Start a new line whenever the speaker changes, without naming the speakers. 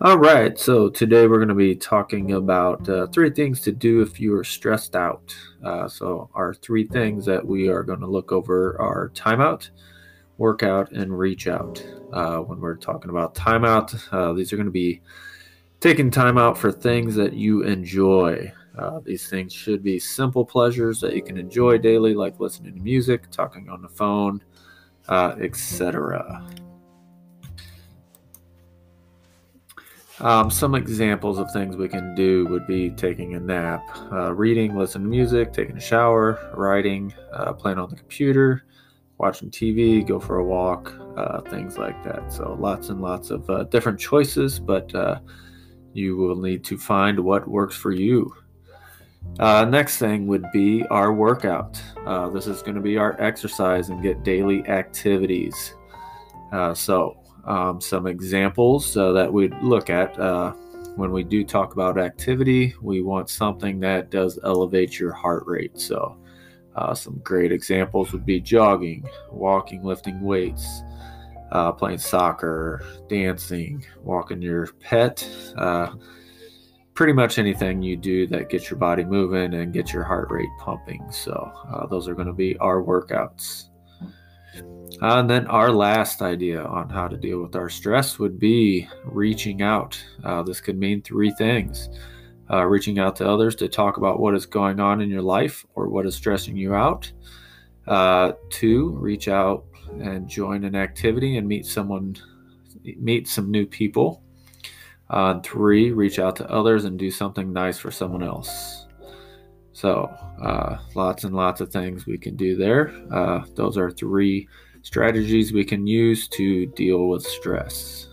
All right, so today we're going to be talking about uh, three things to do if you are stressed out. Uh, so, our three things that we are going to look over are timeout, workout, and reach out. Uh, when we're talking about timeout, uh, these are going to be taking time out for things that you enjoy. Uh, these things should be simple pleasures that you can enjoy daily, like listening to music, talking on the phone, uh, etc. Um, some examples of things we can do would be taking a nap, uh, reading, listening to music, taking a shower, writing, uh, playing on the computer, watching TV, go for a walk, uh, things like that. So, lots and lots of uh, different choices, but uh, you will need to find what works for you. Uh, next thing would be our workout. this is going to be our exercise and get daily activities. so, um, some examples uh, that we'd look at uh, when we do talk about activity. We want something that does elevate your heart rate. So, uh, some great examples would be jogging, walking, lifting weights, uh, playing soccer, dancing, walking your pet. Uh, pretty much anything you do that gets your body moving and gets your heart rate pumping. So, uh, those are going to be our workouts. Uh, and then our last idea on how to deal with our stress would be reaching out. Uh, this could mean three things uh, reaching out to others to talk about what is going on in your life or what is stressing you out. Uh, two, reach out and join an activity and meet someone, meet some new people. Uh, three, reach out to others and do something nice for someone else. So, uh, lots and lots of things we can do there. those are three strategies we can use to deal with stress.